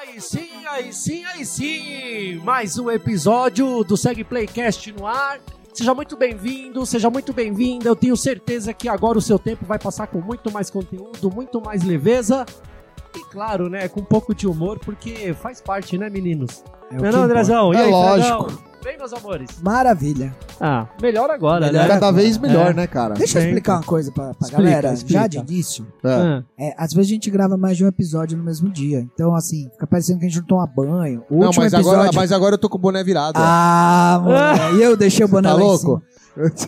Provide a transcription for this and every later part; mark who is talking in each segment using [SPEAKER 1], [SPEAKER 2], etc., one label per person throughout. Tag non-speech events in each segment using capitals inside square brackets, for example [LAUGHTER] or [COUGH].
[SPEAKER 1] Aí sim, aí sim, aí sim! Mais um episódio do Segue Playcast no ar. Seja muito bem-vindo, seja muito bem-vinda. Eu tenho certeza que agora o seu tempo vai passar com muito mais conteúdo, muito mais leveza. E claro, né, com um pouco de humor, porque faz parte, né, meninos?
[SPEAKER 2] É
[SPEAKER 1] não é não, Andrezão? E
[SPEAKER 3] É
[SPEAKER 1] aí,
[SPEAKER 3] lógico.
[SPEAKER 1] Fredão? Bem, meus amores?
[SPEAKER 2] Maravilha.
[SPEAKER 1] Ah, melhor agora,
[SPEAKER 2] Melhor
[SPEAKER 1] né?
[SPEAKER 3] Cada vez melhor,
[SPEAKER 1] É.
[SPEAKER 3] né, cara?
[SPEAKER 2] Deixa eu explicar uma coisa pra, pra
[SPEAKER 1] Explica,
[SPEAKER 2] galera,
[SPEAKER 1] explica.
[SPEAKER 2] já de início.
[SPEAKER 3] É.
[SPEAKER 2] É, às vezes a gente grava mais de um episódio no mesmo dia. Então, assim, fica parecendo que a gente não toma banho. O
[SPEAKER 3] Não,
[SPEAKER 2] último
[SPEAKER 3] mas
[SPEAKER 2] episódio...
[SPEAKER 3] agora, mas agora eu tô com o boné virado.
[SPEAKER 2] Ah, mano. [LAUGHS] E eu deixei o boné
[SPEAKER 3] tá
[SPEAKER 2] lá
[SPEAKER 3] louco?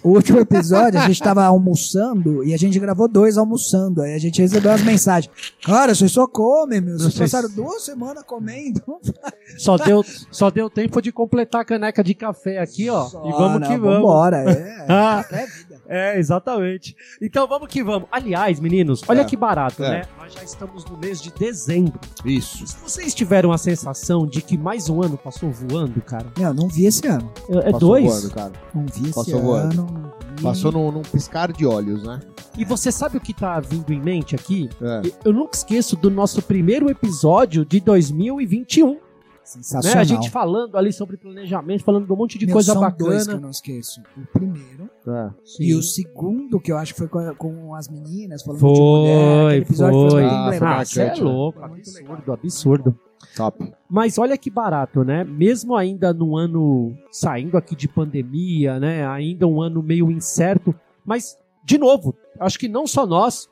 [SPEAKER 2] O último episódio, a gente [LAUGHS] tava almoçando e a gente gravou dois almoçando. Aí a gente recebeu umas mensagens. Cara, vocês só comem, meu. Vocês passaram duas semanas comendo. [LAUGHS]
[SPEAKER 1] só, deu, só deu tempo de completar a caneca de café aqui, ó.
[SPEAKER 2] Só,
[SPEAKER 1] e vamos
[SPEAKER 2] não,
[SPEAKER 1] que vamos.
[SPEAKER 2] Vambora, é. [LAUGHS]
[SPEAKER 1] Ah.
[SPEAKER 2] é vida.
[SPEAKER 1] É, exatamente. Então vamos que vamos. Aliás, meninos, olha
[SPEAKER 3] É.
[SPEAKER 1] que barato,
[SPEAKER 3] É.
[SPEAKER 1] né? Nós já estamos no mês de dezembro.
[SPEAKER 3] Isso.
[SPEAKER 1] Se vocês tiveram a sensação de que mais um ano passou voando, cara,
[SPEAKER 2] Não, não vi esse ano.
[SPEAKER 1] é é
[SPEAKER 3] Passou
[SPEAKER 1] dois.
[SPEAKER 3] voando, cara.
[SPEAKER 2] Não vi esse
[SPEAKER 3] Passou voando.
[SPEAKER 2] Ano.
[SPEAKER 3] Passou num, num piscar de olhos, né?
[SPEAKER 1] E você sabe o que tá vindo em mente aqui?
[SPEAKER 3] É.
[SPEAKER 1] Eu- nunca esqueço do nosso primeiro episódio de 2021. Né?
[SPEAKER 2] Sensacional.
[SPEAKER 1] A gente falando ali sobre planejamento, falando de um monte de
[SPEAKER 2] Meu,
[SPEAKER 1] coisa
[SPEAKER 2] são dois que eu
[SPEAKER 1] bacana.
[SPEAKER 2] não esqueço. O primeiro
[SPEAKER 3] É.
[SPEAKER 2] e o segundo, que eu acho que foi com, com as meninas, falando de
[SPEAKER 1] Foi,
[SPEAKER 2] mulher. aquele episódio
[SPEAKER 1] foi.
[SPEAKER 3] Ah, foi.
[SPEAKER 1] Ah, é
[SPEAKER 3] né?
[SPEAKER 1] louco,
[SPEAKER 2] Foi
[SPEAKER 1] absurdo, absurdo.
[SPEAKER 3] Top.
[SPEAKER 1] Mas olha que barato, né? Mesmo ainda num ano saindo aqui de pandemia, né? Ainda um ano meio incerto, mas de novo, acho que não só nós,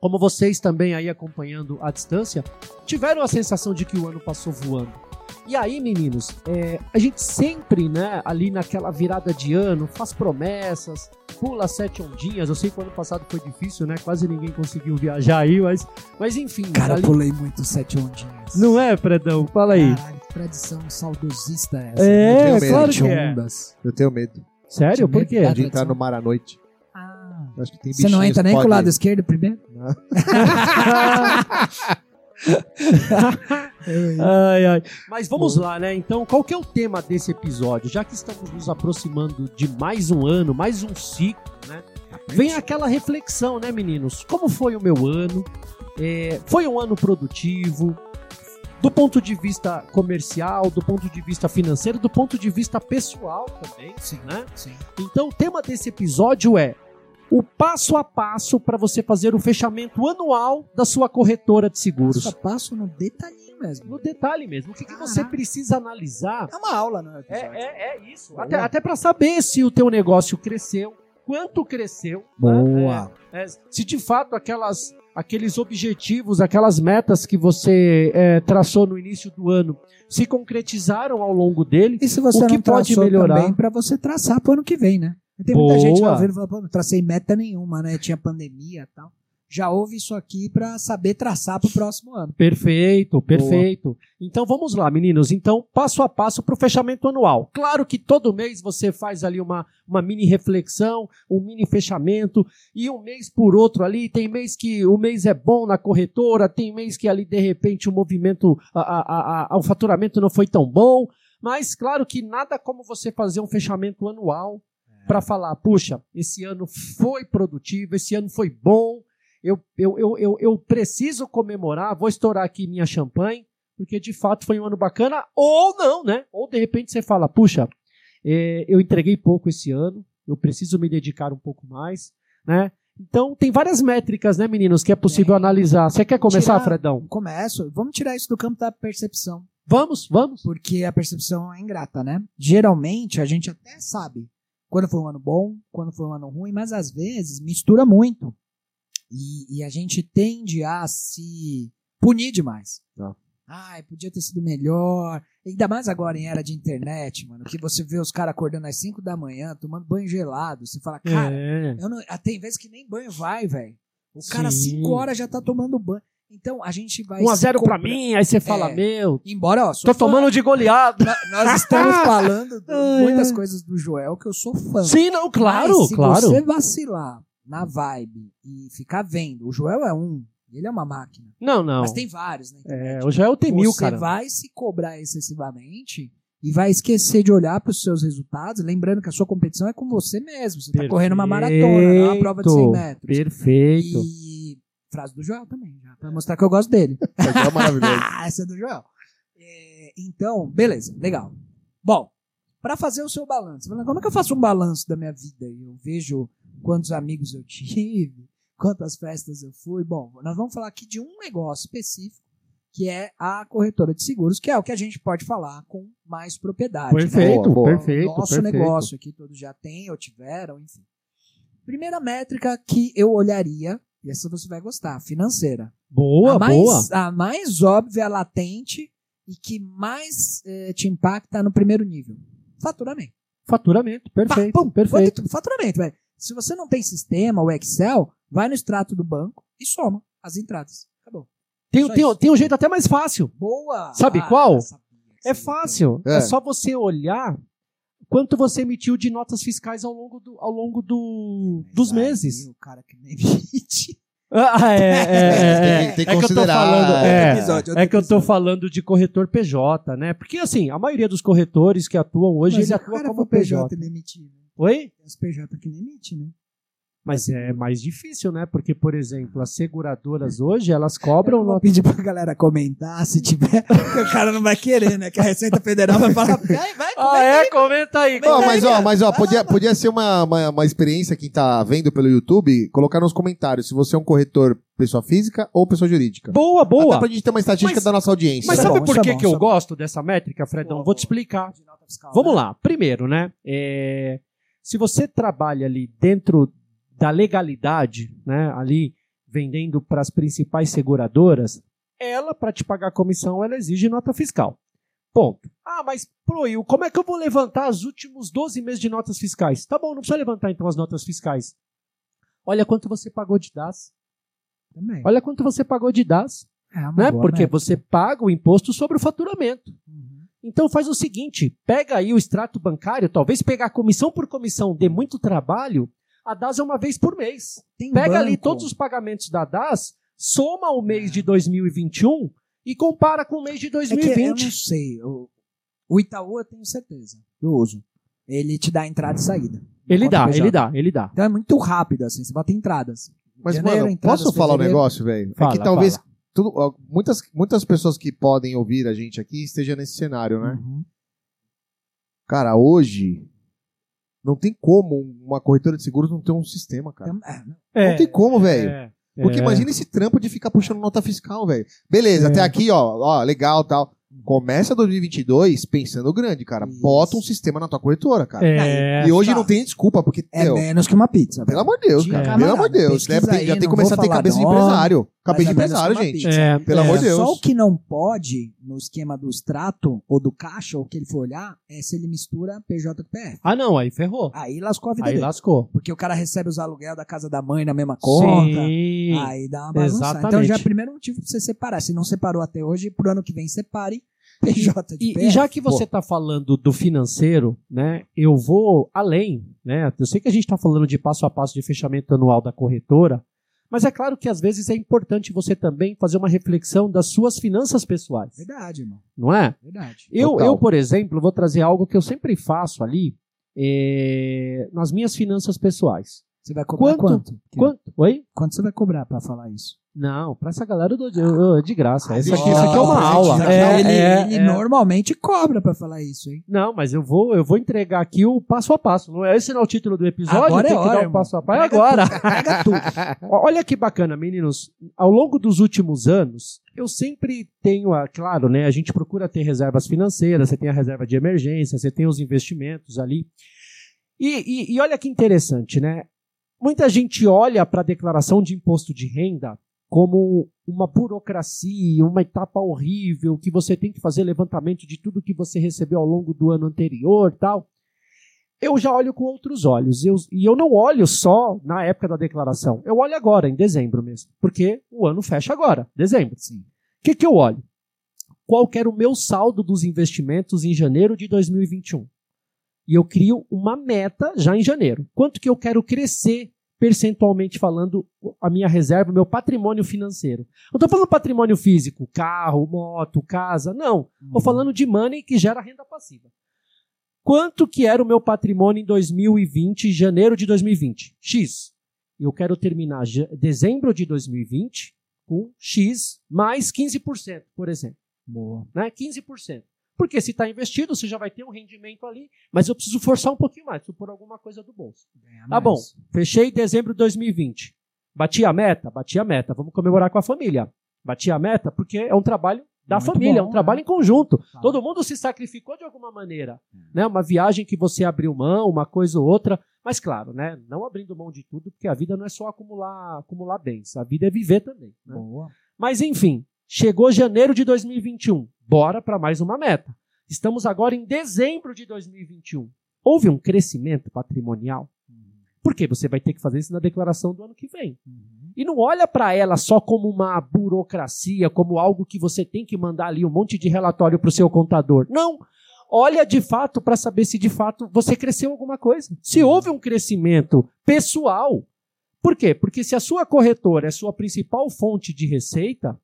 [SPEAKER 1] como vocês também aí acompanhando à distância, tiveram a sensação de que o ano passou voando. E aí, meninos, é, a gente sempre, né, ali naquela virada de ano, faz promessas, pula sete ondinhas. Eu sei que o ano passado foi difícil, né? Quase ninguém conseguiu viajar aí, mas, mas enfim.
[SPEAKER 2] Cara,
[SPEAKER 1] ali-
[SPEAKER 2] pulei muito sete ondinhas.
[SPEAKER 1] Não é, Predão? Fala aí.
[SPEAKER 2] Caralho, que tradição saudosista é essa.
[SPEAKER 1] É,
[SPEAKER 3] Eu tenho medo.
[SPEAKER 1] claro
[SPEAKER 2] Sete
[SPEAKER 1] que é.
[SPEAKER 2] ondas.
[SPEAKER 3] Eu tenho medo
[SPEAKER 1] Sério? Por quê?
[SPEAKER 3] De entrar no mar à noite.
[SPEAKER 2] Ah.
[SPEAKER 3] Acho que tem
[SPEAKER 2] Você não entra nem
[SPEAKER 3] que
[SPEAKER 2] com o lado
[SPEAKER 3] pode-
[SPEAKER 2] esquerdo primeiro? [LAUGHS] [LAUGHS] [LAUGHS]
[SPEAKER 1] ai, ai. Mas vamos lá, né? Então, qual que é o tema desse episódio? Já que estamos nos aproximando de mais um ano, mais um ciclo, né? Vem aquela reflexão, né, meninos? Como foi o meu ano? É, foi um ano produtivo? Do ponto de vista comercial, do ponto de vista financeiro, do ponto de vista pessoal também,
[SPEAKER 2] Sim.
[SPEAKER 1] né?
[SPEAKER 2] Sim.
[SPEAKER 1] Então, o tema desse episódio é o passo a passo para você fazer o fechamento anual da sua corretora de seguros.
[SPEAKER 2] Só passo no detalhinho mesmo.
[SPEAKER 1] No detalhe mesmo, o que, que você precisa analisar
[SPEAKER 2] É uma aula, né?
[SPEAKER 1] é, é, é isso.
[SPEAKER 2] Boa.
[SPEAKER 1] Até, até para saber se o teu negócio cresceu, quanto cresceu. né?
[SPEAKER 2] Boa.
[SPEAKER 1] É, é, se de fato aquelas, aqueles objetivos, aquelas metas que você é, traçou no início do ano se concretizaram ao longo dele.
[SPEAKER 2] E se você
[SPEAKER 1] O que
[SPEAKER 2] não
[SPEAKER 1] pode
[SPEAKER 2] traçou
[SPEAKER 1] melhorar?
[SPEAKER 2] também pra você traçar pro ano que vem, né? Tem muita
[SPEAKER 1] Boa.
[SPEAKER 2] gente que ouvindo e fala, pô, não tracei meta nenhuma, né? Tinha pandemia e tal. Já ouve isso aqui pra saber traçar pro próximo ano.
[SPEAKER 1] Perfeito, perfeito. Então vamos lá, meninos. Então, passo a passo para o fechamento anual. Claro que todo mês você faz ali uma, uma mini reflexão, um mini fechamento, e um mês por outro ali. Tem mês que o mês é bom na corretora, tem mês que ali, de repente, o movimento, a, a, a- o faturamento não foi tão bom. Mas, claro que nada como você fazer um fechamento anual para falar, puxa, esse ano foi produtivo, esse ano foi bom, eu, eu, eu, eu, eu preciso comemorar, vou estourar aqui minha champanhe, porque de fato foi um ano bacana, ou não, né? Ou de repente você fala, puxa, é, eu entreguei pouco esse ano, eu preciso me dedicar um pouco mais, né? Então tem várias métricas, né, meninos, que é possível
[SPEAKER 2] Tem.
[SPEAKER 1] analisar. Você quer começar,
[SPEAKER 2] Tirar-
[SPEAKER 1] Fredão?
[SPEAKER 2] Começo. Vamos tirar isso do campo da percepção.
[SPEAKER 1] Vamos, vamos.
[SPEAKER 2] Porque a percepção é ingrata, né? Geralmente a gente até sabe quando foi um ano bom, quando foi um ano ruim, mas às vezes mistura muito. E, e a gente tende a se punir demais.
[SPEAKER 3] Tá.
[SPEAKER 2] Ai, podia ter sido melhor. Ainda mais agora em era de internet, mano, que você vê os caras acordando às 5 da manhã, tomando banho gelado. Você fala, cara,
[SPEAKER 1] é.
[SPEAKER 2] eu não, ah, tem vezes que nem banho vai, velho. O cara,
[SPEAKER 1] Sim.
[SPEAKER 2] 5 horas já tá tomando banho. Então a gente vai.
[SPEAKER 1] 1 a
[SPEAKER 2] se
[SPEAKER 1] 0 pra mim, aí você fala,
[SPEAKER 2] É.
[SPEAKER 1] meu,
[SPEAKER 2] Embora, ó,
[SPEAKER 1] tô
[SPEAKER 2] fã-
[SPEAKER 1] tomando de goleada.
[SPEAKER 2] Nó- Nós estamos [LAUGHS] falando de muitas coisas do Joel que eu sou fã.
[SPEAKER 1] Sim, não, claro,
[SPEAKER 2] Mas se
[SPEAKER 1] claro.
[SPEAKER 2] você vacilar na vibe e ficar vendo, o Joel é um, ele é uma máquina.
[SPEAKER 1] Não, não.
[SPEAKER 2] Mas tem vários internet.
[SPEAKER 1] É, o Joel tem mil,
[SPEAKER 2] você
[SPEAKER 1] cara.
[SPEAKER 2] vai se cobrar excessivamente e vai esquecer de olhar para os seus resultados, lembrando que a sua competição é com você mesmo. Você está correndo uma maratona, não uma prova de 100 metros.
[SPEAKER 1] Perfeito.
[SPEAKER 2] E frase do Joel também, já, pra mostrar que eu gosto dele. [LAUGHS]
[SPEAKER 3] Aqui é maravilhoso. [LAUGHS]
[SPEAKER 2] Essa é do Joel. É, então, beleza, legal. Bom, para fazer o seu balanço, como é que eu faço um balanço da minha vida? Eu vejo quantos amigos eu [LAUGHS] tive, quantas festas eu fui. Bom, nós vamos falar aqui de um negócio específico, que é a corretora de seguros, que é o que a gente pode falar com mais propriedade. né?
[SPEAKER 1] Perfeito,
[SPEAKER 3] Boa, boa.
[SPEAKER 1] perfeito.
[SPEAKER 2] Nosso
[SPEAKER 1] perfeito.
[SPEAKER 2] negócio aqui todos já têm ou tiveram, enfim. Primeira métrica que eu olharia, e essa você vai gostar, financeira.
[SPEAKER 1] Boa,
[SPEAKER 2] a mais,
[SPEAKER 1] boa.
[SPEAKER 2] A mais óbvia, latente e que mais eh, te impacta no primeiro nível. Faturamento.
[SPEAKER 1] Faturamento, perfeito,
[SPEAKER 2] Pá, pum,
[SPEAKER 1] perfeito.
[SPEAKER 2] fatu- Faturamento, velho. Se você não tem sistema ou Excel, vai no extrato do banco e soma as entradas. Acabou.
[SPEAKER 1] Tem,
[SPEAKER 2] Só
[SPEAKER 1] tem,
[SPEAKER 2] isso.
[SPEAKER 1] tem um jeito até mais fácil.
[SPEAKER 2] Boa!
[SPEAKER 1] Sabe
[SPEAKER 2] Ah,
[SPEAKER 1] qual?
[SPEAKER 2] sabia
[SPEAKER 1] É
[SPEAKER 2] ia
[SPEAKER 1] fácil. É.
[SPEAKER 3] É.
[SPEAKER 1] só você olhar quanto você emitiu de notas fiscais ao longo, do, ao longo do, dos meses.
[SPEAKER 2] O cara que nem [LAUGHS] emite.
[SPEAKER 1] Ah, é, é, [LAUGHS] é,
[SPEAKER 3] Tem- tem que
[SPEAKER 1] é que eu tô
[SPEAKER 3] considerar,
[SPEAKER 1] falando,
[SPEAKER 3] é,
[SPEAKER 1] é,
[SPEAKER 2] episódio,
[SPEAKER 1] é que eu tô
[SPEAKER 2] episódio.
[SPEAKER 1] falando de corretor PJ, né? Porque assim, a maioria dos corretores que atuam hoje,
[SPEAKER 2] Mas
[SPEAKER 1] ele
[SPEAKER 2] o
[SPEAKER 1] atua
[SPEAKER 2] cara
[SPEAKER 1] como
[SPEAKER 2] PJ
[SPEAKER 1] PJ.
[SPEAKER 2] né?
[SPEAKER 1] Oi?
[SPEAKER 2] Os PJ que nem emite, né?
[SPEAKER 1] Mas é mais difícil, né? Porque, por exemplo, as seguradoras hoje, elas cobram
[SPEAKER 2] Eu vou
[SPEAKER 1] nota.
[SPEAKER 2] pedir pra galera comentar se tiver, porque o cara não vai querer, né? Que a Receita Federal vai falar, vai, vai,
[SPEAKER 1] Ah, é? Comenta aí. Comenta
[SPEAKER 3] mas
[SPEAKER 1] aí.
[SPEAKER 3] ó, mas ó, podia, podia ser uma, uma, uma experiência quem tá vendo pelo YouTube, colocar nos comentários se você é um corretor pessoa física ou pessoa jurídica.
[SPEAKER 1] Boa,
[SPEAKER 3] Até
[SPEAKER 1] boa.
[SPEAKER 3] pra gente ter uma estatística
[SPEAKER 1] Mas-
[SPEAKER 3] da nossa audiência.
[SPEAKER 1] Mas
[SPEAKER 2] é
[SPEAKER 1] sabe
[SPEAKER 2] bom,
[SPEAKER 1] por
[SPEAKER 2] é
[SPEAKER 1] que,
[SPEAKER 2] bom,
[SPEAKER 1] que eu
[SPEAKER 2] é bom.
[SPEAKER 1] gosto dessa métrica, Fredão? Vou te explicar.
[SPEAKER 2] De nota fiscal,
[SPEAKER 1] Vamos
[SPEAKER 2] né?
[SPEAKER 1] lá. Primeiro, né? é, se você trabalha ali dentro da legalidade, né? Ali vendendo para as principais seguradoras, ela, para te pagar comissão, ela exige nota fiscal. Ponto. Ah, mas, Proil, como é que eu vou levantar os últimos 12 meses de notas fiscais? Tá bom, não precisa levantar então as notas fiscais. Olha quanto você pagou de DAS.
[SPEAKER 2] Também.
[SPEAKER 1] Olha quanto você pagou de DAS.
[SPEAKER 2] É
[SPEAKER 1] Né? Porque
[SPEAKER 2] métrica.
[SPEAKER 1] você paga o imposto sobre o faturamento.
[SPEAKER 2] Uhum.
[SPEAKER 1] Então faz o seguinte, pega aí o extrato bancário, talvez pegar comissão por comissão dê muito trabalho, a DAS é uma vez por mês.
[SPEAKER 2] Tem
[SPEAKER 1] Pega ali
[SPEAKER 2] banco.
[SPEAKER 1] todos os pagamentos da DAS, soma o mês de 2021 e compara com o mês de
[SPEAKER 2] É que eu não
[SPEAKER 1] 2020.
[SPEAKER 2] sei. O, o Itaú eu tenho certeza. Eu uso. Ele te dá entrada e saída.
[SPEAKER 1] ele dá,
[SPEAKER 2] PJ.
[SPEAKER 1] ele dá, ele dá.
[SPEAKER 2] Então é muito rápido, assim. Você bota entradas.
[SPEAKER 3] Mas,
[SPEAKER 2] Janeiro,
[SPEAKER 3] mano,
[SPEAKER 2] entradas,
[SPEAKER 3] posso falar um negócio, velho? É que talvez
[SPEAKER 1] fala.
[SPEAKER 3] tudo, muitas, muitas pessoas que podem ouvir a gente aqui estejam nesse cenário, né?
[SPEAKER 2] Uhum.
[SPEAKER 3] Cara, hoje não tem como uma corretora de seguros não ter um sistema, cara.
[SPEAKER 2] É, não.
[SPEAKER 1] É,
[SPEAKER 3] Não tem como, velho.
[SPEAKER 1] é,
[SPEAKER 3] Porque
[SPEAKER 1] é.
[SPEAKER 3] imagina esse trampo de ficar puxando nota fiscal, velho. Beleza,
[SPEAKER 1] É.
[SPEAKER 3] até aqui, ó, ó, legal, tal. Começa 2022 pensando grande, cara.
[SPEAKER 2] Isso.
[SPEAKER 3] Bota um sistema na tua corretora, cara.
[SPEAKER 1] É,
[SPEAKER 3] e hoje
[SPEAKER 2] tá.
[SPEAKER 3] não tem desculpa, porque,
[SPEAKER 2] É
[SPEAKER 3] meu,
[SPEAKER 2] menos que uma pizza.
[SPEAKER 3] pelo amor de Deus,
[SPEAKER 2] De
[SPEAKER 3] cara.
[SPEAKER 1] camarada,
[SPEAKER 3] Pelo amor de Deus. né? Tem-
[SPEAKER 2] aí,
[SPEAKER 3] já tem que começar a ter cabeça de empresário. Cabeça de
[SPEAKER 2] menos
[SPEAKER 3] empresário, gente.
[SPEAKER 1] É,
[SPEAKER 3] Pelo
[SPEAKER 1] é.
[SPEAKER 3] amor de Deus.
[SPEAKER 2] Só o que não pode, no esquema do extrato ou do caixa, ou o que ele for olhar, é se ele mistura PJ com PF.
[SPEAKER 1] Ah, não, aí ferrou.
[SPEAKER 2] Aí lascou a vida
[SPEAKER 1] Aí
[SPEAKER 2] dele.
[SPEAKER 1] lascou.
[SPEAKER 2] Porque o cara recebe os aluguel da casa da mãe na mesma conta.
[SPEAKER 1] Sim.
[SPEAKER 2] Aí dá uma bagunçada. Então
[SPEAKER 1] Exatamente.
[SPEAKER 2] já é o primeiro motivo pra você separar. Se não separou até hoje, pro ano que vem separe PJ de
[SPEAKER 1] E,
[SPEAKER 2] PF.
[SPEAKER 1] e já que você está falando do financeiro, né, eu vou além, né? Eu sei que a gente está falando de passo a passo de fechamento anual da corretora, mas é claro que às vezes é importante você também fazer uma reflexão das suas finanças pessoais,
[SPEAKER 2] Verdade, irmão.
[SPEAKER 1] não é?
[SPEAKER 2] Verdade.
[SPEAKER 1] Eu,
[SPEAKER 3] Total.
[SPEAKER 1] eu, por exemplo, vou trazer algo que eu sempre faço ali é, nas minhas finanças pessoais.
[SPEAKER 2] Você vai cobrar
[SPEAKER 1] Quanto?
[SPEAKER 2] quanto?
[SPEAKER 1] Quanto? Oi?
[SPEAKER 2] Quanto você vai cobrar pra falar isso?
[SPEAKER 1] Não, para essa galera eu dou de, eu- de graça. Essa aqui,
[SPEAKER 3] Ó,
[SPEAKER 1] isso aqui é uma aula. É,
[SPEAKER 2] ele
[SPEAKER 1] é,
[SPEAKER 2] ele
[SPEAKER 1] é.
[SPEAKER 2] normalmente cobra pra falar isso, hein?
[SPEAKER 1] Não, mas eu vou, eu vou entregar aqui o passo a passo. Não é esse não é o título do episódio?
[SPEAKER 2] Agora é
[SPEAKER 1] que
[SPEAKER 2] hora,
[SPEAKER 1] dar o passo a passo. É agora.
[SPEAKER 2] Pega tudo. [LAUGHS]
[SPEAKER 1] Ó, Olha que bacana, meninos. Ao longo dos últimos anos, eu sempre tenho, a, claro, né? A gente procura ter reservas financeiras. Você tem a reserva de emergência, você tem os investimentos ali. E, e- e olha que interessante, né? Muita gente olha para a declaração de imposto de renda como uma burocracia, uma etapa horrível, que você tem que fazer levantamento de tudo que você recebeu ao longo do ano anterior tal. Eu já olho com outros olhos. Eu- e eu não olho só na época da declaração. Eu olho agora, em dezembro mesmo. Porque o ano fecha agora, dezembro. O que, que eu olho? Qual que era o meu saldo dos investimentos em janeiro de 2021? E eu crio uma meta já em janeiro. Quanto que eu quero crescer percentualmente falando a minha reserva, o meu patrimônio financeiro? Não estou falando patrimônio físico, carro, moto, casa, não. Estou falando de money que gera renda passiva. Quanto que era o meu patrimônio em 2020, janeiro de 2020? X. Eu quero terminar dezembro de 2020 com X mais 15%, por exemplo.
[SPEAKER 2] Boa.
[SPEAKER 1] Né? 15%. Porque se está investido, você já vai ter um rendimento ali, mas eu preciso forçar um pouquinho mais, preciso pôr alguma coisa do bolso.
[SPEAKER 2] Ganha
[SPEAKER 1] Tá
[SPEAKER 2] mais.
[SPEAKER 1] bom, fechei dezembro de 2020. Bati a meta? Bati a meta. Vamos comemorar com a família. Bati a meta porque é um trabalho da
[SPEAKER 2] Muito
[SPEAKER 1] família, é
[SPEAKER 2] bom,
[SPEAKER 1] um trabalho
[SPEAKER 2] né?
[SPEAKER 1] em conjunto.
[SPEAKER 2] Tá.
[SPEAKER 1] Todo mundo se sacrificou de alguma maneira.
[SPEAKER 2] Hum.
[SPEAKER 1] Né? Uma viagem que você abriu mão, uma coisa ou outra. Mas claro, né? não abrindo mão de tudo, porque a vida não é só acumular, acumular bens. A vida é viver também. né? Mas enfim, chegou janeiro de 2021. Bora para mais uma meta. Estamos agora em dezembro de 2021. Houve um crescimento patrimonial? Por quê? Você vai ter que fazer isso na declaração do ano que vem.
[SPEAKER 2] Uhum.
[SPEAKER 1] E não olha para ela só como uma burocracia, como algo que você tem que mandar ali um monte de relatório para o seu contador. Não. Olha de fato para saber se de fato você cresceu alguma coisa. Se houve um crescimento pessoal. Por quê? Porque se a sua corretora é a sua principal fonte de receita,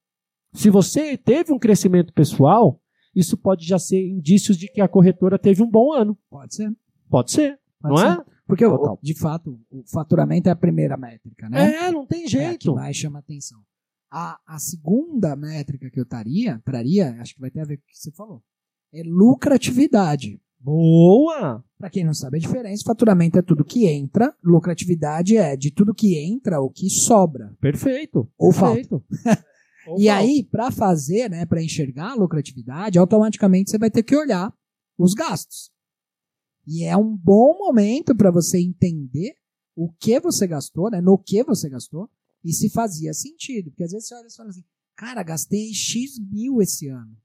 [SPEAKER 1] se você teve um crescimento pessoal, isso pode já ser indícios de que a corretora teve um bom ano.
[SPEAKER 2] Pode ser.
[SPEAKER 1] Pode ser,
[SPEAKER 2] Pode
[SPEAKER 1] não
[SPEAKER 2] ser.
[SPEAKER 1] é?
[SPEAKER 2] Porque, o- de fato, o faturamento é a primeira métrica, né?
[SPEAKER 1] É, não tem
[SPEAKER 2] É a que
[SPEAKER 1] jeito.
[SPEAKER 2] mais chama atenção. A, a segunda métrica que eu taria, traria, acho que vai ter a ver com o que você falou, é lucratividade.
[SPEAKER 1] Boa!
[SPEAKER 2] Para quem não sabe a diferença, faturamento é tudo que entra, lucratividade é de tudo que entra o que sobra.
[SPEAKER 1] Perfeito.
[SPEAKER 2] Ou
[SPEAKER 1] perfeito. [LAUGHS] Ou
[SPEAKER 2] E aí, para fazer, né, para enxergar a lucratividade, automaticamente você vai ter que olhar os gastos. E é um bom momento para você entender o que você gastou, né, no que você gastou, e se fazia sentido. Porque às vezes você olha e fala assim, cara, gastei X mil esse ano.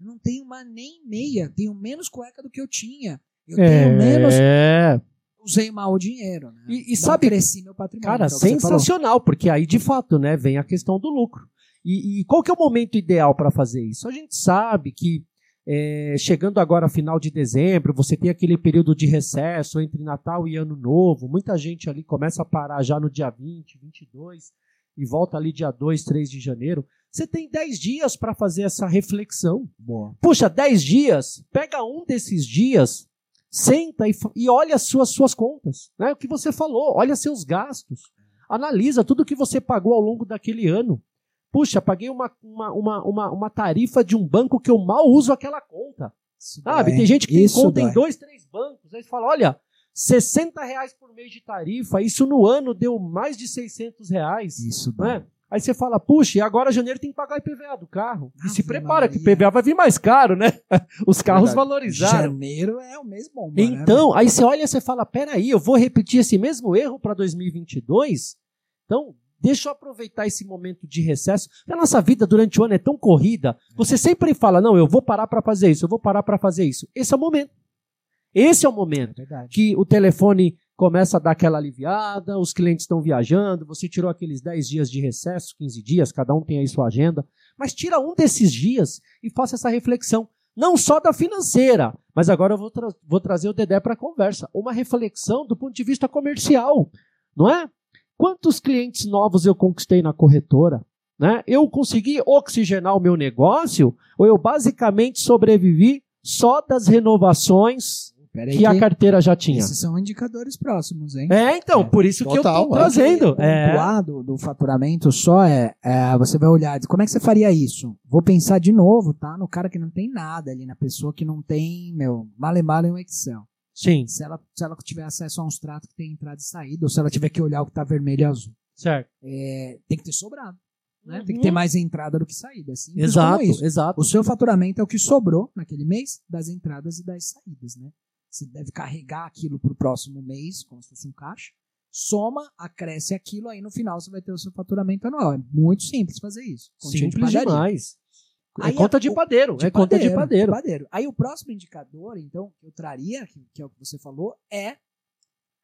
[SPEAKER 2] Eu não tenho uma nem meia, tenho menos cueca do que eu tinha. Eu tenho menos,
[SPEAKER 1] É,
[SPEAKER 2] usei mal o dinheiro. Né?
[SPEAKER 1] E- e sabe-
[SPEAKER 2] cresci meu patrimônio.
[SPEAKER 1] cara,
[SPEAKER 2] é
[SPEAKER 1] sensacional, porque aí de fato, né, vem a questão do lucro. E, e qual que é o momento ideal para fazer isso? A gente sabe que é, chegando agora final de dezembro, você tem aquele período de recesso entre Natal e Ano Novo. Muita gente ali começa a parar já no dia 20, 22 e volta ali dia 2, 3 de janeiro. Você tem 10 dias para fazer essa reflexão.
[SPEAKER 2] Boa.
[SPEAKER 1] Puxa, 10 dias, pega um desses dias, senta e, e olha as suas, suas contas. Né? O que você falou, olha seus gastos. Analisa tudo que você pagou ao longo daquele ano. Puxa, paguei uma, uma, uma, uma, uma tarifa de um banco que eu mal uso aquela conta.
[SPEAKER 2] Isso
[SPEAKER 1] Sabe?
[SPEAKER 2] dói,
[SPEAKER 1] Tem gente que
[SPEAKER 2] Isso
[SPEAKER 1] conta em
[SPEAKER 2] dói.
[SPEAKER 1] dois, três bancos. Aí fala, olha, 60 reais por mês de tarifa, isso no ano deu mais de 600 reais.
[SPEAKER 2] Isso
[SPEAKER 1] Não
[SPEAKER 2] dói.
[SPEAKER 1] é? Aí você fala, puxa, e agora janeiro tem que pagar IPVA do carro. E se prepara, que
[SPEAKER 2] Maria.
[SPEAKER 1] IPVA vai vir mais caro, né? [LAUGHS] Os carros
[SPEAKER 3] Verdade.
[SPEAKER 1] valorizaram.
[SPEAKER 2] Janeiro é o mês bom. né?
[SPEAKER 1] Então, aí você olha e você fala, peraí, eu vou repetir esse mesmo erro para 2022? Então, deixa eu aproveitar esse momento de recesso. A nossa vida durante o ano é tão corrida, você sempre fala, não, eu vou parar para fazer isso, eu vou parar para fazer isso. Esse é o momento. Esse é o momento
[SPEAKER 2] É
[SPEAKER 1] que o telefone começa a dar aquela aliviada, os clientes estão viajando, você tirou aqueles 10 dias de recesso, 15 dias, cada um tem aí sua agenda, mas tira um desses dias e faça essa reflexão. Não só da financeira, mas agora eu vou, tra- vou trazer o Dedé para a conversa. Uma reflexão do ponto de vista comercial, não é? Quantos clientes novos eu conquistei na corretora? Né? Eu consegui oxigenar o meu negócio ou eu basicamente sobrevivi só das renovações
[SPEAKER 2] Pera aí
[SPEAKER 1] que a
[SPEAKER 2] que
[SPEAKER 1] carteira já tinha?
[SPEAKER 2] esses são indicadores próximos, hein?
[SPEAKER 1] É, então, por isso que eu
[SPEAKER 3] Total,
[SPEAKER 1] tô
[SPEAKER 3] é.
[SPEAKER 1] trazendo. É.
[SPEAKER 2] Pontuar do, do faturamento só é, é, você vai olhar, como é que você faria isso? Vou pensar de novo, tá? No cara que não tem nada ali, na pessoa que não tem, meu, male male um Excel.
[SPEAKER 1] Sim,
[SPEAKER 2] Se ela, se ela tiver acesso a uns tratos que tem entrada e saída, ou se ela tiver que olhar o que tá vermelho e azul,
[SPEAKER 1] certo.
[SPEAKER 2] é, tem que ter sobrado, né?
[SPEAKER 1] Uhum.
[SPEAKER 2] Tem que ter mais entrada do que saída. Simples
[SPEAKER 1] Exato, exato.
[SPEAKER 2] O seu faturamento é o que sobrou naquele mês das entradas e das saídas, né? Você deve carregar aquilo para o próximo mês, como se fosse um caixa. Soma, acresce aquilo, aí no final você vai ter o seu faturamento anual. É muito simples fazer isso. Continha de
[SPEAKER 1] Simples
[SPEAKER 2] padaria.
[SPEAKER 1] demais. É
[SPEAKER 2] Aí
[SPEAKER 1] conta
[SPEAKER 2] a-
[SPEAKER 1] de padeiro.
[SPEAKER 2] De
[SPEAKER 1] é conta de padeiro.
[SPEAKER 2] Aí o próximo indicador, então, que eu traria, que, que é o que você falou, é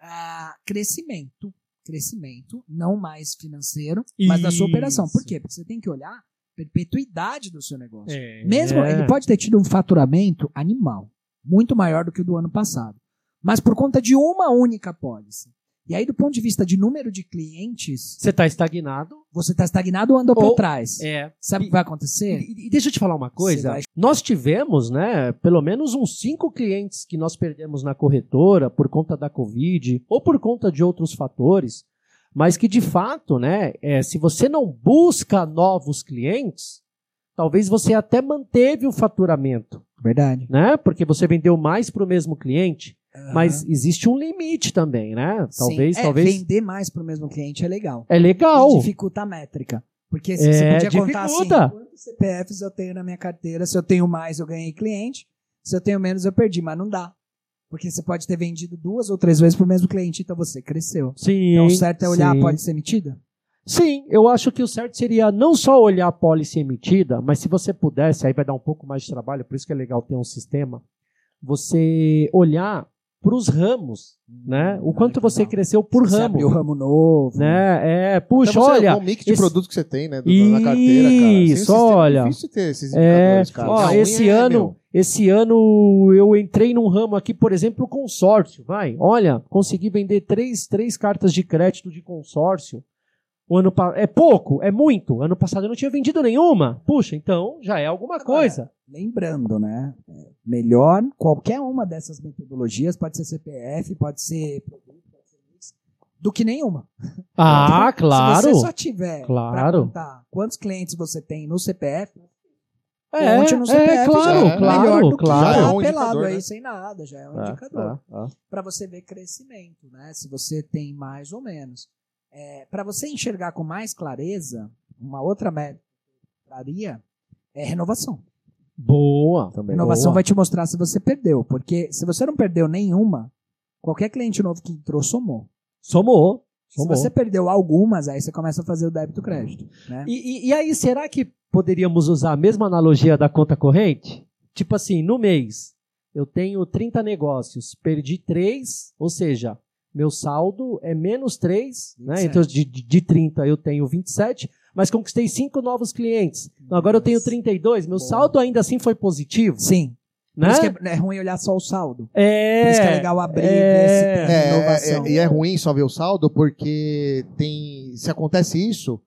[SPEAKER 2] ah, crescimento. Crescimento, não mais financeiro, mas da sua operação. Por
[SPEAKER 1] Isso.
[SPEAKER 2] quê? Porque você tem que olhar a perpetuidade do seu negócio.
[SPEAKER 1] É.
[SPEAKER 2] Mesmo ele pode ter tido um faturamento animal, muito maior do que o do ano passado, mas por conta de uma única pólice. E aí, do ponto de vista de número de clientes,
[SPEAKER 1] Você tá estagnado.
[SPEAKER 2] você está estagnado ou andou
[SPEAKER 1] Ou-
[SPEAKER 2] para trás.
[SPEAKER 1] É.
[SPEAKER 2] Sabe o que vai acontecer?
[SPEAKER 1] E, e deixa eu te falar uma coisa.
[SPEAKER 2] vai-
[SPEAKER 1] Nós tivemos, né, pelo menos uns cinco clientes que nós perdemos na corretora por conta da Covid ou por conta de outros fatores, mas que de fato, né, é, se você não busca novos clientes, talvez você até manteve o faturamento,
[SPEAKER 2] Verdade.
[SPEAKER 1] né? Porque você vendeu mais para o mesmo cliente, mas existe um limite também, né?
[SPEAKER 2] Sim.
[SPEAKER 1] Talvez,
[SPEAKER 2] É,
[SPEAKER 1] talvez.
[SPEAKER 2] Vender mais pro mesmo cliente é legal.
[SPEAKER 1] É legal.
[SPEAKER 2] E dificulta a métrica. Porque se
[SPEAKER 1] É,
[SPEAKER 2] você podia contar
[SPEAKER 1] dificulta.
[SPEAKER 2] assim, quantos CPFs eu tenho na minha carteira, se eu tenho mais eu ganhei cliente, se eu tenho menos eu perdi, mas não dá. Porque você pode ter vendido duas ou três vezes pro mesmo cliente, então você cresceu.
[SPEAKER 1] Sim.
[SPEAKER 2] Então o certo é olhar
[SPEAKER 1] sim.
[SPEAKER 2] a pólice emitida?
[SPEAKER 1] Sim, eu acho que o certo seria não só olhar a pólice emitida, mas se você pudesse, aí vai dar um pouco mais de trabalho, por isso que é legal ter um sistema, você olhar para os ramos, né? O
[SPEAKER 2] Ah,
[SPEAKER 1] quanto
[SPEAKER 2] que
[SPEAKER 1] você cresceu por
[SPEAKER 2] Você
[SPEAKER 1] ramo,
[SPEAKER 2] abriu ramo novo.
[SPEAKER 1] né? É, puxa,
[SPEAKER 3] Então,
[SPEAKER 1] olha,
[SPEAKER 3] o mix de
[SPEAKER 1] esse-
[SPEAKER 3] produtos que você tem, né? do- na carteira, cara. Sem o
[SPEAKER 1] Isso, olha.
[SPEAKER 3] É difícil ter esses
[SPEAKER 1] É,
[SPEAKER 3] indicadores, cara.
[SPEAKER 1] ó, esse
[SPEAKER 3] é,
[SPEAKER 1] ano,
[SPEAKER 3] meu,
[SPEAKER 1] esse ano eu entrei num ramo aqui, por exemplo, consórcio, vai. Olha, consegui vender três, três cartas de crédito de consórcio. O ano pa- é pouco, é muito. Ano passado eu não tinha vendido nenhuma. Puxa, então já é alguma coisa.
[SPEAKER 2] Lembrando, né? É, Melhor, qualquer uma dessas metodologias, pode ser CPF, pode ser produto, pode ser mix, do que nenhuma. [LAUGHS]
[SPEAKER 1] Ah,
[SPEAKER 2] Se
[SPEAKER 1] claro.
[SPEAKER 2] você só tiver
[SPEAKER 1] Claro.
[SPEAKER 2] contar quantos clientes você tem no CPF,
[SPEAKER 1] É,
[SPEAKER 2] no
[SPEAKER 1] é,
[SPEAKER 2] CPF
[SPEAKER 1] claro,
[SPEAKER 2] já
[SPEAKER 3] é
[SPEAKER 1] claro,
[SPEAKER 2] melhor do que
[SPEAKER 1] claro.
[SPEAKER 3] Já é um
[SPEAKER 2] pelado
[SPEAKER 3] indicador,
[SPEAKER 2] aí
[SPEAKER 3] né?
[SPEAKER 2] sem nada, já é um
[SPEAKER 3] É,
[SPEAKER 2] indicador.
[SPEAKER 3] é, é.
[SPEAKER 2] Para você ver crescimento, né? Se você tem mais ou menos. É, para você enxergar com mais clareza, uma outra métrica que eu traria é renovação.
[SPEAKER 1] Boa.
[SPEAKER 3] Também.
[SPEAKER 2] Renovação
[SPEAKER 1] Boa.
[SPEAKER 2] vai te mostrar se você perdeu, porque se você não perdeu nenhuma, qualquer cliente novo que entrou somou.
[SPEAKER 1] Somou.
[SPEAKER 2] Se
[SPEAKER 1] Somou.
[SPEAKER 2] você perdeu algumas, aí você começa a fazer o débito crédito, né?
[SPEAKER 1] E, e- e aí, será que poderíamos usar a mesma analogia da conta corrente? Tipo assim, no mês, eu tenho 30 negócios, perdi 3, ou seja, meu saldo é menos 3, né?
[SPEAKER 2] 27.
[SPEAKER 1] Então, de, de, de 30 eu tenho 27, mas conquistei 5 novos clientes. Então, agora eu tenho 32, meu
[SPEAKER 2] Boa.
[SPEAKER 1] saldo ainda assim foi positivo,
[SPEAKER 2] Sim. Por
[SPEAKER 1] né?
[SPEAKER 2] isso que é, é ruim olhar só o saldo.
[SPEAKER 1] É,
[SPEAKER 2] Por isso que é legal abrir
[SPEAKER 1] é.
[SPEAKER 2] esse
[SPEAKER 3] É,
[SPEAKER 2] inovação.
[SPEAKER 3] é, e é ruim só ver o saldo, porque tem. Se acontece isso,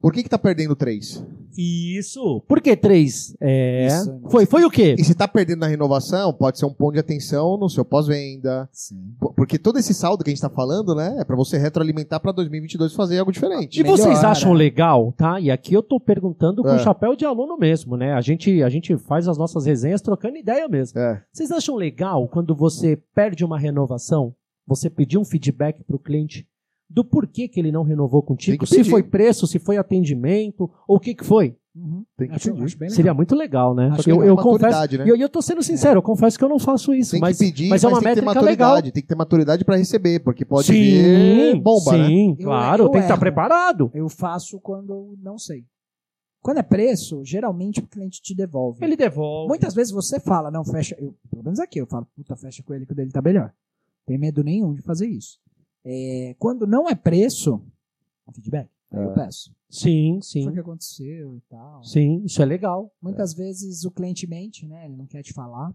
[SPEAKER 3] por que, que tá perdendo três?
[SPEAKER 1] Isso. Por que 3? É.
[SPEAKER 2] Isso,
[SPEAKER 1] foi, foi o quê?
[SPEAKER 3] E se tá perdendo na renovação, pode ser um ponto de atenção no seu pós-venda.
[SPEAKER 2] Sim.
[SPEAKER 3] P- Porque todo esse saldo que a gente tá falando, né, é pra você retroalimentar pra 2022 fazer algo diferente.
[SPEAKER 1] E vocês acham legal, tá? E aqui eu tô perguntando com
[SPEAKER 3] É.
[SPEAKER 1] chapéu de aluno mesmo, né? A gente, a gente faz as nossas resenhas trocando ideia mesmo.
[SPEAKER 3] É.
[SPEAKER 1] Vocês acham legal quando você perde uma renovação, você pedir um feedback pro cliente do porquê que ele não renovou contigo? Se
[SPEAKER 3] pedir.
[SPEAKER 1] foi preço, se foi atendimento, ou o que que foi?
[SPEAKER 2] Uhum.
[SPEAKER 3] Tem que
[SPEAKER 2] Acho,
[SPEAKER 3] pedir.
[SPEAKER 2] acho bem legal.
[SPEAKER 1] Seria muito legal, né?
[SPEAKER 3] Acho que
[SPEAKER 1] eu
[SPEAKER 3] é
[SPEAKER 1] eu confesso,
[SPEAKER 3] maturidade, né?
[SPEAKER 1] e eu, eu tô sendo sincero, eu confesso que eu não faço isso,
[SPEAKER 3] Tem
[SPEAKER 1] mas,
[SPEAKER 3] que pedir,
[SPEAKER 1] mas é uma
[SPEAKER 3] tem que ter
[SPEAKER 1] métrica
[SPEAKER 3] maturidade.
[SPEAKER 1] legal.
[SPEAKER 3] Tem que ter maturidade pra receber, porque pode
[SPEAKER 1] sim,
[SPEAKER 3] vir bomba, né?
[SPEAKER 1] sim,
[SPEAKER 2] Eu-
[SPEAKER 1] claro,
[SPEAKER 2] eu
[SPEAKER 1] tem que estar
[SPEAKER 2] erro.
[SPEAKER 1] preparado.
[SPEAKER 2] Eu faço quando eu não sei. Quando é preço, geralmente o cliente te devolve.
[SPEAKER 1] Ele devolve.
[SPEAKER 2] Muitas vezes você fala, não, fecha. Eu, pelo menos aqui, eu falo, puta, fecha com ele que o dele tá melhor. Tem medo nenhum de fazer isso. É, quando não é preço, feedback, aí eu
[SPEAKER 3] É.
[SPEAKER 2] peço.
[SPEAKER 1] Sim,
[SPEAKER 2] O
[SPEAKER 1] sim.
[SPEAKER 2] foi que aconteceu e tal.
[SPEAKER 1] Sim, isso é legal.
[SPEAKER 2] Muitas vezes o cliente mente, né? Ele não quer te falar.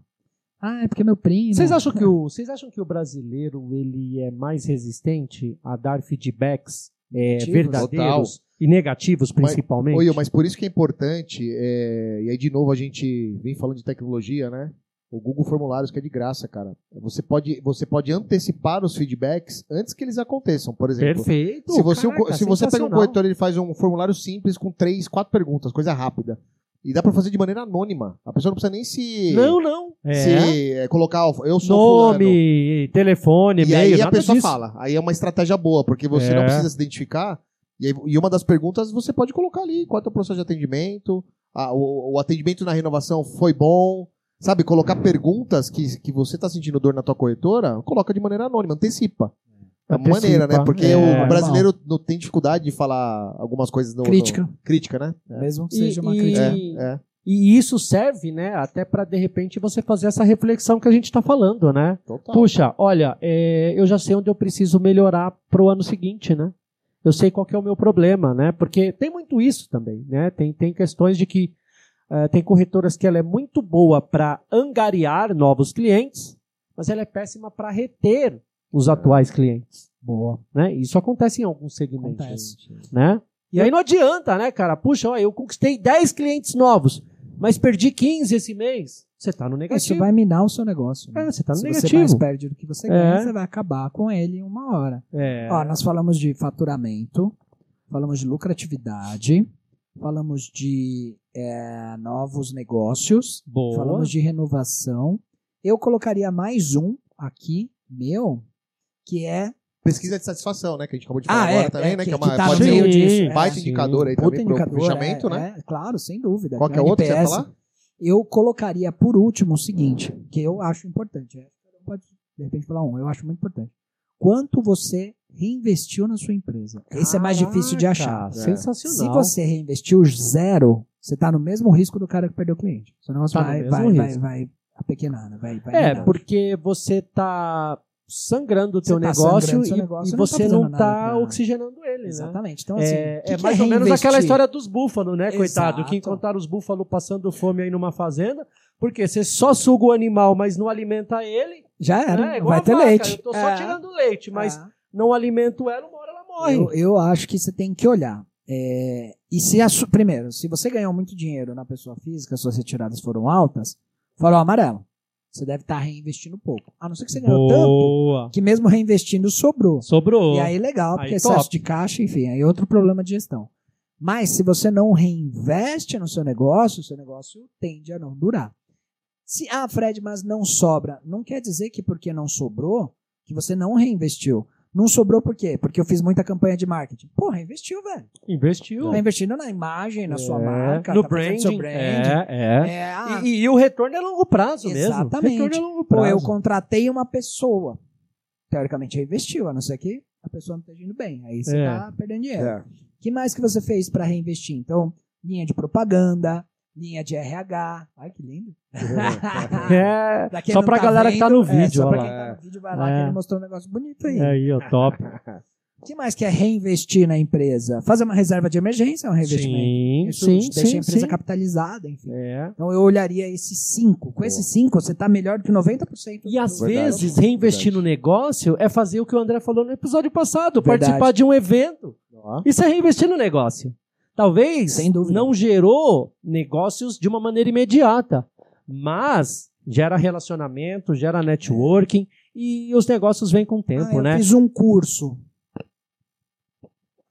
[SPEAKER 2] Ah, é porque é meu primo.
[SPEAKER 1] Vocês acham que [LAUGHS] o, vocês acham que o brasileiro ele é mais resistente a dar feedbacks é, verdadeiros e negativos principalmente?
[SPEAKER 3] Oi, mas por isso que é importante, é, e aí de novo a gente vem falando de tecnologia, né? O Google Formulários que é de graça, cara. Você pode, você pode antecipar os feedbacks antes que eles aconteçam, por exemplo.
[SPEAKER 1] Perfeito.
[SPEAKER 3] Se você,
[SPEAKER 1] Caraca,
[SPEAKER 3] se você pega um corretor, ele faz um formulário simples com três, quatro perguntas, coisa rápida. E dá pra fazer de maneira anônima. A pessoa não precisa nem se,
[SPEAKER 1] Não, não. É.
[SPEAKER 3] se é, colocar, o- eu sou fulano.
[SPEAKER 1] Nome, telefone,
[SPEAKER 3] E aí
[SPEAKER 1] e-mail,
[SPEAKER 3] a pessoa
[SPEAKER 1] disso.
[SPEAKER 3] fala. Aí é uma estratégia boa, porque você
[SPEAKER 1] É.
[SPEAKER 3] não precisa se identificar. E, aí- e uma das perguntas você pode colocar ali: qual é o processo de atendimento? Ah, o, o atendimento na renovação foi bom? Sabe, colocar perguntas que, que você está sentindo dor na tua corretora, coloca de maneira anônima, antecipa. É uma maneira, né? Porque
[SPEAKER 1] É,
[SPEAKER 3] o
[SPEAKER 2] normal.
[SPEAKER 3] brasileiro não tem dificuldade de falar algumas coisas no.
[SPEAKER 2] Crítica.
[SPEAKER 3] no- crítica, né?
[SPEAKER 2] Mesmo que
[SPEAKER 1] E-
[SPEAKER 2] seja uma
[SPEAKER 1] e-
[SPEAKER 2] crítica.
[SPEAKER 3] É, é.
[SPEAKER 1] E isso serve, né, até para de repente você fazer essa reflexão que a gente está falando, né?
[SPEAKER 3] Total.
[SPEAKER 1] Puxa, olha, é, eu já sei onde eu preciso melhorar pro ano seguinte, né? Eu sei qual que é o meu problema, né? Porque tem muito isso também, né? Tem, tem questões de que eh, tem corretoras que ela é muito boa para angariar novos clientes, mas ela é péssima para reter os atuais clientes. Boa, né? Isso acontece em alguns segmentos,
[SPEAKER 2] Acontece.
[SPEAKER 1] né? E aí não adianta, né, cara? Puxa, ó, eu conquistei 10 clientes novos, mas perdi 15 esse mês. Você tá no
[SPEAKER 2] Isso
[SPEAKER 1] negativo.
[SPEAKER 2] vai minar o seu negócio. né?
[SPEAKER 1] É, você tá no
[SPEAKER 2] Se você
[SPEAKER 1] negativo.
[SPEAKER 2] mais perde do que você ganha,
[SPEAKER 1] É.
[SPEAKER 2] você vai acabar com ele em uma hora.
[SPEAKER 1] É.
[SPEAKER 2] Ó, nós falamos de faturamento, falamos de lucratividade, falamos de é, novos negócios,
[SPEAKER 1] Boa.
[SPEAKER 2] falamos de renovação. Eu colocaria mais um aqui, meu, que é.
[SPEAKER 3] Pesquisa de satisfação, né? Que a gente acabou de falar
[SPEAKER 2] Ah,
[SPEAKER 3] agora
[SPEAKER 2] é,
[SPEAKER 3] também,
[SPEAKER 2] é,
[SPEAKER 3] né?
[SPEAKER 2] que-
[SPEAKER 3] Que, é uma
[SPEAKER 2] que tá
[SPEAKER 3] pode ser um
[SPEAKER 2] disso, é.
[SPEAKER 3] baita indicador aí
[SPEAKER 2] Puta
[SPEAKER 3] também pro
[SPEAKER 2] indicador,
[SPEAKER 3] fechamento,
[SPEAKER 2] é,
[SPEAKER 3] né?
[SPEAKER 2] é, claro, sem dúvida.
[SPEAKER 3] Qual que é
[SPEAKER 2] O
[SPEAKER 3] o outro que você ia falar?
[SPEAKER 2] Eu colocaria por último o seguinte, que eu acho importante. é, Pode, de repente, falar um, eu acho muito importante. Quanto você reinvestiu na sua empresa? Esse é mais difícil de achar.
[SPEAKER 1] Caraca, Sensacional.
[SPEAKER 2] Se você reinvestiu zero, você está no mesmo risco do cara que perdeu o cliente. Seu negócio
[SPEAKER 1] Tá
[SPEAKER 2] vai, vai, vai,
[SPEAKER 1] risco.
[SPEAKER 2] vai apequenar, né? vai, vai
[SPEAKER 1] É, porque você tá sangrando o teu
[SPEAKER 2] tá
[SPEAKER 1] negócio
[SPEAKER 2] seu
[SPEAKER 1] e,
[SPEAKER 2] negócio,
[SPEAKER 1] e você não
[SPEAKER 2] nada
[SPEAKER 1] tá oxigenando ele, né?
[SPEAKER 2] Exatamente. Então, assim,
[SPEAKER 1] É,
[SPEAKER 2] que
[SPEAKER 1] é
[SPEAKER 2] que
[SPEAKER 1] mais ou menos aquela história dos búfalos, né, coitado?
[SPEAKER 2] Exato.
[SPEAKER 1] Que encontraram os búfalos passando fome aí numa fazenda, porque você só suga o animal, mas não alimenta ele.
[SPEAKER 2] Já era,
[SPEAKER 1] né? É
[SPEAKER 2] vai ter
[SPEAKER 1] vaca,
[SPEAKER 2] leite.
[SPEAKER 1] Eu tô só
[SPEAKER 2] É,
[SPEAKER 1] tirando leite, mas
[SPEAKER 2] é.
[SPEAKER 1] não alimento ela, uma hora ela morre.
[SPEAKER 2] Eu, eu acho que você tem que olhar. É, e se a primeiro, se você ganhou muito dinheiro na pessoa física, suas retiradas foram altas, farol amarelo. Você deve estar reinvestindo pouco. A não ser que você ganhou tanto
[SPEAKER 1] Boa.
[SPEAKER 2] que mesmo reinvestindo sobrou.
[SPEAKER 1] Sobrou.
[SPEAKER 2] E aí legal,
[SPEAKER 1] Aí
[SPEAKER 2] porque
[SPEAKER 1] top.
[SPEAKER 2] excesso de caixa, enfim, aí é outro problema de gestão. Mas se você não reinveste no seu negócio, o seu negócio tende a não durar. Se, ah, Fred, mas não sobra. Não quer dizer que porque não sobrou, que você não reinvestiu. Não sobrou por quê? Porque eu fiz muita campanha de marketing. Pô, reinvestiu, velho.
[SPEAKER 1] Investiu.
[SPEAKER 2] Tá investindo na imagem, na sua
[SPEAKER 1] É,
[SPEAKER 2] marca,
[SPEAKER 1] no
[SPEAKER 2] tá
[SPEAKER 1] branding.
[SPEAKER 2] seu brand.
[SPEAKER 1] É, é.
[SPEAKER 2] É, ah,
[SPEAKER 1] E, e o retorno é a longo prazo mesmo.
[SPEAKER 2] Exatamente.
[SPEAKER 1] Retorno é
[SPEAKER 2] Pô, eu contratei uma pessoa. Teoricamente investiu, a não ser que a pessoa não esteja indo bem. Aí você
[SPEAKER 1] É.
[SPEAKER 2] tá perdendo dinheiro.
[SPEAKER 3] É.
[SPEAKER 2] que mais que você fez para reinvestir? Então, linha de propaganda, linha de RH. Ai, que lindo.
[SPEAKER 1] É, [LAUGHS]
[SPEAKER 2] quem
[SPEAKER 1] só pra
[SPEAKER 2] tá
[SPEAKER 1] galera que tá no
[SPEAKER 2] vendo, é,
[SPEAKER 1] vídeo.
[SPEAKER 2] só
[SPEAKER 1] olha
[SPEAKER 2] pra
[SPEAKER 1] lá.
[SPEAKER 2] quem tá no vídeo, vai lá
[SPEAKER 1] É.
[SPEAKER 2] que ele mostrou um negócio bonito aí.
[SPEAKER 1] Aí, ó, top.
[SPEAKER 2] O [LAUGHS] que mais que é reinvestir na empresa? Fazer uma reserva de emergência é um reinvestimento.
[SPEAKER 1] Sim,
[SPEAKER 2] Isso
[SPEAKER 1] sim,
[SPEAKER 2] deixa
[SPEAKER 1] sim,
[SPEAKER 2] a empresa
[SPEAKER 1] sim.
[SPEAKER 2] capitalizada, enfim.
[SPEAKER 1] É.
[SPEAKER 2] Então eu olharia esses cinco. Com esses cinco, você tá melhor do que 90%.
[SPEAKER 1] E às
[SPEAKER 3] Verdade.
[SPEAKER 1] vezes, reinvestir no negócio é fazer o que o André falou no episódio passado,
[SPEAKER 2] Verdade.
[SPEAKER 1] participar de um evento. Isso é reinvestir no negócio. Talvez não gerou negócios de uma maneira imediata, mas gera relacionamento, gera networking e os negócios vêm com o
[SPEAKER 2] Ah,
[SPEAKER 1] tempo,
[SPEAKER 2] eu
[SPEAKER 1] né?
[SPEAKER 2] fiz um curso.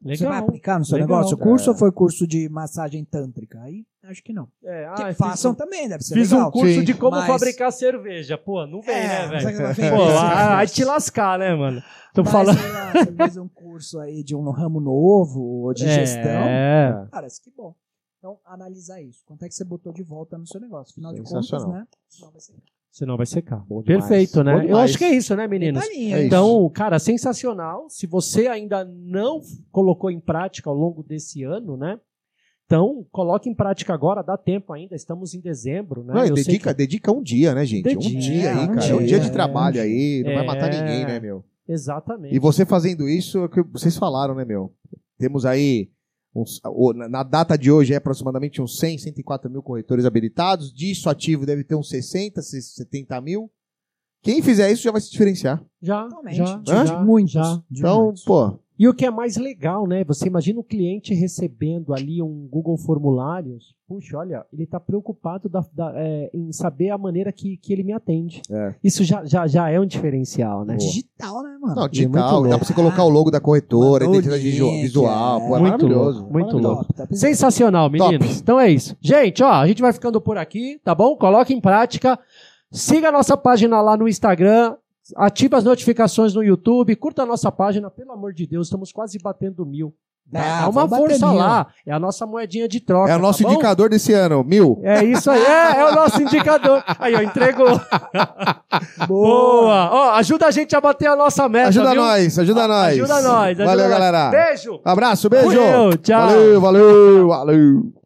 [SPEAKER 2] Você vai
[SPEAKER 1] Legal.
[SPEAKER 2] aplicar no seu
[SPEAKER 1] Legal.
[SPEAKER 2] negócio? O curso
[SPEAKER 3] É.
[SPEAKER 2] ou foi curso de massagem tântrica? Aí, acho que não.
[SPEAKER 1] É, ah,
[SPEAKER 2] Que façam
[SPEAKER 1] um-
[SPEAKER 2] também, deve ser
[SPEAKER 1] Fiz
[SPEAKER 2] legal.
[SPEAKER 1] um curso
[SPEAKER 3] Sim,
[SPEAKER 1] de como
[SPEAKER 2] mas-
[SPEAKER 1] fabricar cerveja. Pô, não vem,
[SPEAKER 2] É,
[SPEAKER 1] né,
[SPEAKER 2] é
[SPEAKER 1] velho? Pô, vai te lascar, né, mano? Tô
[SPEAKER 2] Mas,
[SPEAKER 1] falando.
[SPEAKER 2] sei lá, você fez um curso aí de um ramo novo ou de [LAUGHS] gestão.
[SPEAKER 1] É.
[SPEAKER 2] Parece que bom. Então, analisar isso. Quanto é que você botou de volta no seu negócio? Afinal de contas,
[SPEAKER 3] Sensacional.
[SPEAKER 2] né? Não vai ser.
[SPEAKER 1] Senão vai secar. Perfeito, né?
[SPEAKER 3] Bom
[SPEAKER 1] Eu acho que é isso, né, meninos?
[SPEAKER 2] Detalhinho,
[SPEAKER 3] É.
[SPEAKER 1] Então, cara, sensacional. Se você ainda não colocou em prática ao longo desse ano, né? Então, coloque em prática agora, dá tempo ainda, estamos em dezembro, né?
[SPEAKER 3] Não, e
[SPEAKER 1] Eu sei
[SPEAKER 3] dedica, dedica um dia, né, gente?
[SPEAKER 1] Dedica,
[SPEAKER 3] um dia aí,
[SPEAKER 2] um
[SPEAKER 3] cara.
[SPEAKER 2] dia,
[SPEAKER 3] um dia de
[SPEAKER 2] é,
[SPEAKER 3] trabalho aí, não vai
[SPEAKER 1] É.
[SPEAKER 3] matar ninguém, né, meu?
[SPEAKER 1] que- Exatamente.
[SPEAKER 3] E você fazendo isso, é o que vocês falaram, né, meu? Temos aí, uns- na na data de hoje, é aproximadamente uns 100, 104 mil corretores habilitados. Disso ativo deve ter uns 60, 70 mil. Quem fizer isso já vai se diferenciar.
[SPEAKER 1] Já,
[SPEAKER 2] Totalmente.
[SPEAKER 1] já,
[SPEAKER 2] De
[SPEAKER 1] já,
[SPEAKER 2] muitos.
[SPEAKER 1] já.
[SPEAKER 3] Então, pô,
[SPEAKER 1] E o que é mais legal, né? Você imagina o cliente recebendo ali um Google Formulários. Puxa, olha, ele está preocupado da- da- é, em saber a maneira que, que ele me atende.
[SPEAKER 3] É.
[SPEAKER 1] Isso já, já, já é um diferencial, né?
[SPEAKER 2] Digital, né, mano?
[SPEAKER 3] não,
[SPEAKER 1] muito
[SPEAKER 3] digital,
[SPEAKER 1] louco.
[SPEAKER 3] dá pra você colocar o logo da corretora,
[SPEAKER 2] Mandou
[SPEAKER 3] identidade visu- visual,
[SPEAKER 2] é.
[SPEAKER 3] pô, é
[SPEAKER 1] Muito
[SPEAKER 3] maravilhoso.
[SPEAKER 1] louco, muito
[SPEAKER 3] maravilhoso.
[SPEAKER 1] louco.
[SPEAKER 2] Top, top.
[SPEAKER 1] Sensacional, meninos. Então é isso. Gente, ó, a gente vai ficando por aqui, tá bom? Coloque em prática. Siga a nossa página lá no Instagram. Ative as notificações no YouTube. Curta a nossa página, pelo amor de Deus. Estamos quase batendo mil.
[SPEAKER 2] Ah,
[SPEAKER 1] Dá uma força lá. É a nossa moedinha de troca.
[SPEAKER 3] É o nosso
[SPEAKER 1] tá
[SPEAKER 3] indicador desse ano, mil.
[SPEAKER 1] É isso aí. É, é o nosso indicador. Aí, ó, entregou. [LAUGHS] Boa. Ó, ajuda a gente a bater a nossa meta.
[SPEAKER 3] Ajuda
[SPEAKER 1] viu?
[SPEAKER 3] nós, ajuda nós.
[SPEAKER 1] Ajuda nós. ajuda
[SPEAKER 3] Valeu,
[SPEAKER 1] nós.
[SPEAKER 3] galera.
[SPEAKER 1] Beijo.
[SPEAKER 3] Abraço, beijo.
[SPEAKER 1] Valeu, tchau.
[SPEAKER 3] Valeu, valeu, valeu.